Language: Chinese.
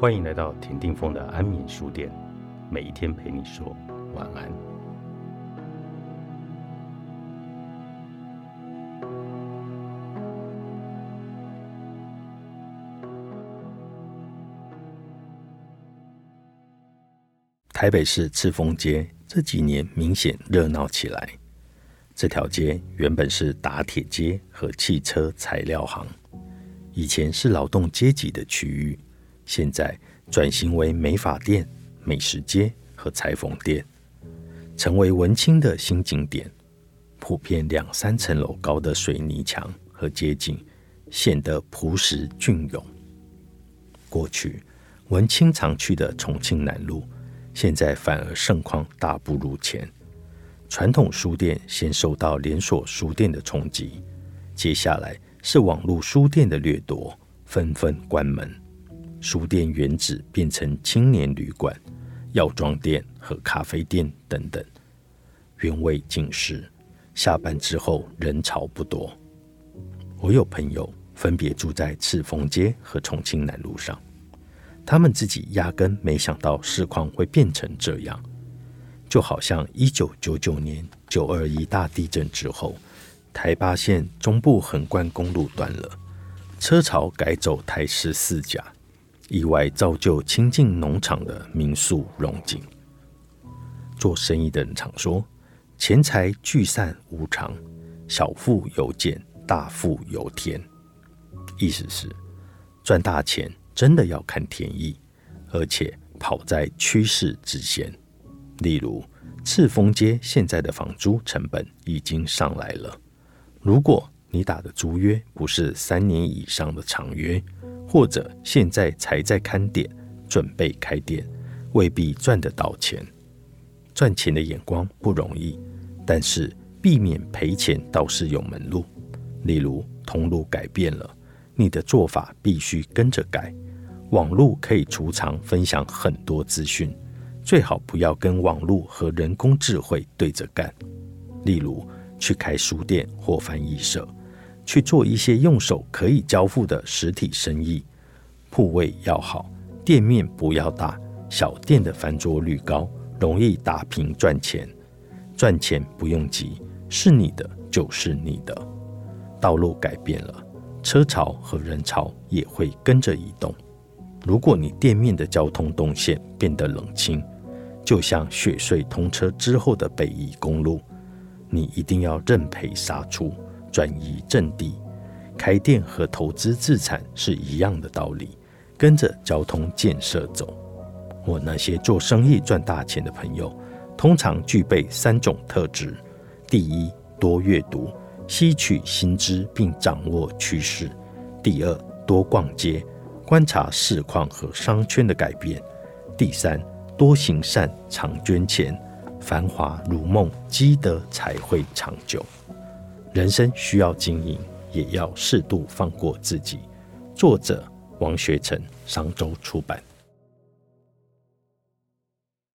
欢迎来到田定峰的安眠书店，每一天陪你说晚安。台北市赤峰街这几年明显热闹起来。这条街原本是打铁街和汽车材料行，以前是劳动阶级的区域，现在转型为美发店、美食街和裁缝店，成为文青的新景点。普遍两三层楼高的水泥墙和街景显得朴实隽永。过去文青常去的重庆南路。现在反而盛况大不如前，传统书店先受到连锁书店的冲击，接下来是网络书店的掠夺，纷纷关门。书店原址变成青年旅馆、药妆店和咖啡店等等，原味尽失。下班之后人潮不多。我有朋友分别住在赤峰街和重庆南路上。他们自己压根没想到市况会变成这样，就好像一九九九年九二一大地震之后，台八线中部横贯公路断了，车潮改走台十四甲，意外造就亲近农场的民宿荣景。做生意的人常说，钱财聚散无常，小富由俭，大富由天。意思是赚大钱。真的要看天意，而且跑在趋势之前。例如，赤峰街现在的房租成本已经上来了。如果你打的租约不是三年以上的长约，或者现在才在看店，准备开店，未必赚得到钱。赚钱的眼光不容易，但是避免赔钱倒是有门路。例如，通路改变了，你的做法必须跟着改。网络可以储藏、分享很多资讯，最好不要跟网络和人工智慧对着干。例如，去开书店或翻译社，去做一些用手可以交付的实体生意。铺位要好，店面不要大，小店的翻桌率高，容易打平赚钱。赚钱不用急，是你的就是你的。道路改变了，车潮和人潮也会跟着移动。如果你店面的交通动线变得冷清，就像雪隧通车之后的北宜公路，你一定要认赔杀出，转移阵地。开店和投资自产是一样的道理，跟着交通建设走。我那些做生意赚大钱的朋友，通常具备三种特质：第一，多阅读，吸取新知并掌握趋势；第二，多逛街。观察市况和商圈的改变。第三，多行善，常捐钱，繁华如梦，积德才会长久。人生需要经营，也要适度放过自己。作者：王学成，商周出版。